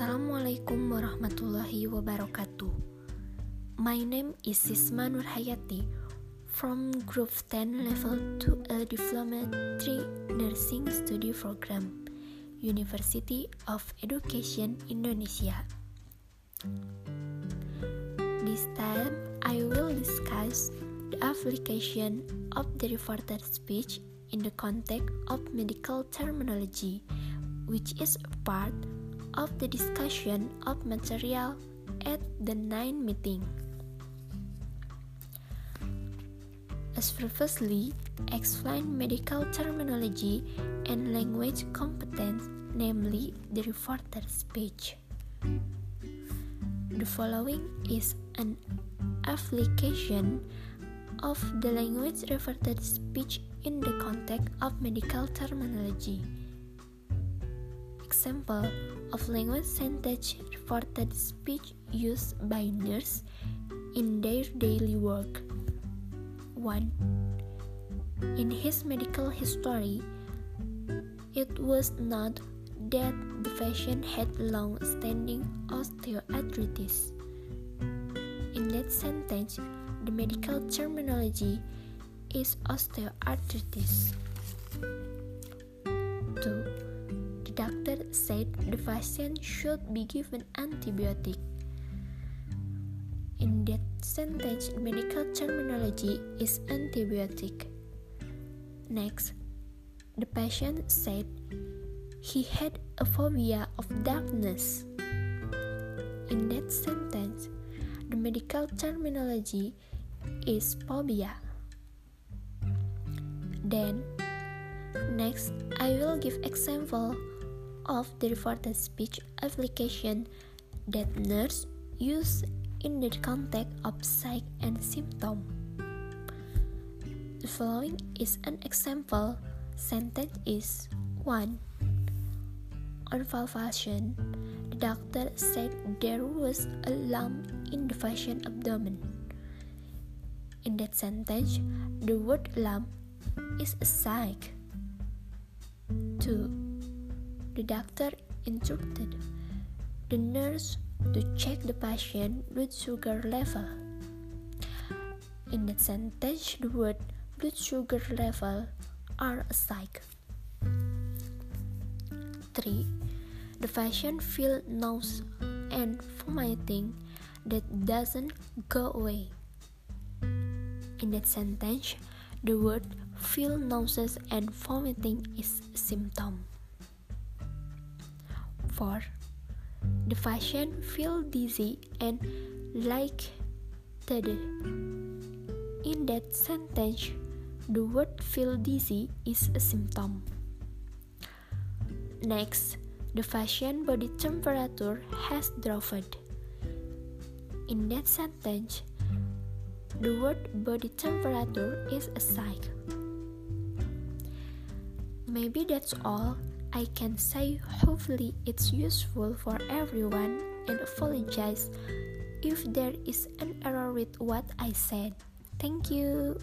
Assalamualaikum warahmatullahi wabarakatuh. My name is Sisma Nurhayati from Group 10 Level 2A Diploma 3 Nursing Study Program, University of Education Indonesia. This time, I will discuss the application of the reported speech in the context of medical terminology, which is a part the discussion of material at the nine meeting. As previously explained medical terminology and language competence, namely the reported speech. The following is an application of the language reported speech in the context of medical terminology. Example of language sentence reported speech used by nurses in their daily work. 1. In his medical history, it was not that the patient had long standing osteoarthritis. In that sentence, the medical terminology is osteoarthritis. 2 The doctor said the patient should be given antibiotic. In that sentence, medical terminology is antibiotic. Next, the patient said he had a phobia of darkness. In that sentence, the medical terminology is phobia. Then, next, I will give example of the reported speech application that nurse use in the context of sign and symptom. The following is an example sentence is 1. On palpation, the doctor said there was a lump in the patient abdomen. In that sentence, the word lump is a sign. 2 the doctor instructed the nurse to check the patient blood sugar level. In that sentence, the word blood sugar level are a sign. 3. The patient feel nausea and vomiting that doesn't go away. In that sentence, the word feel nauseous and vomiting is symptom. 4. The patient feel dizzy and like lightheaded. In that sentence, the word feel dizzy is a symptom. Next, the patient body temperature has dropped. In that sentence, the word body temperature is a sign. Maybe that's all. I can say hopefully it's useful for everyone and apologize if there is an error with what I said. Thank you.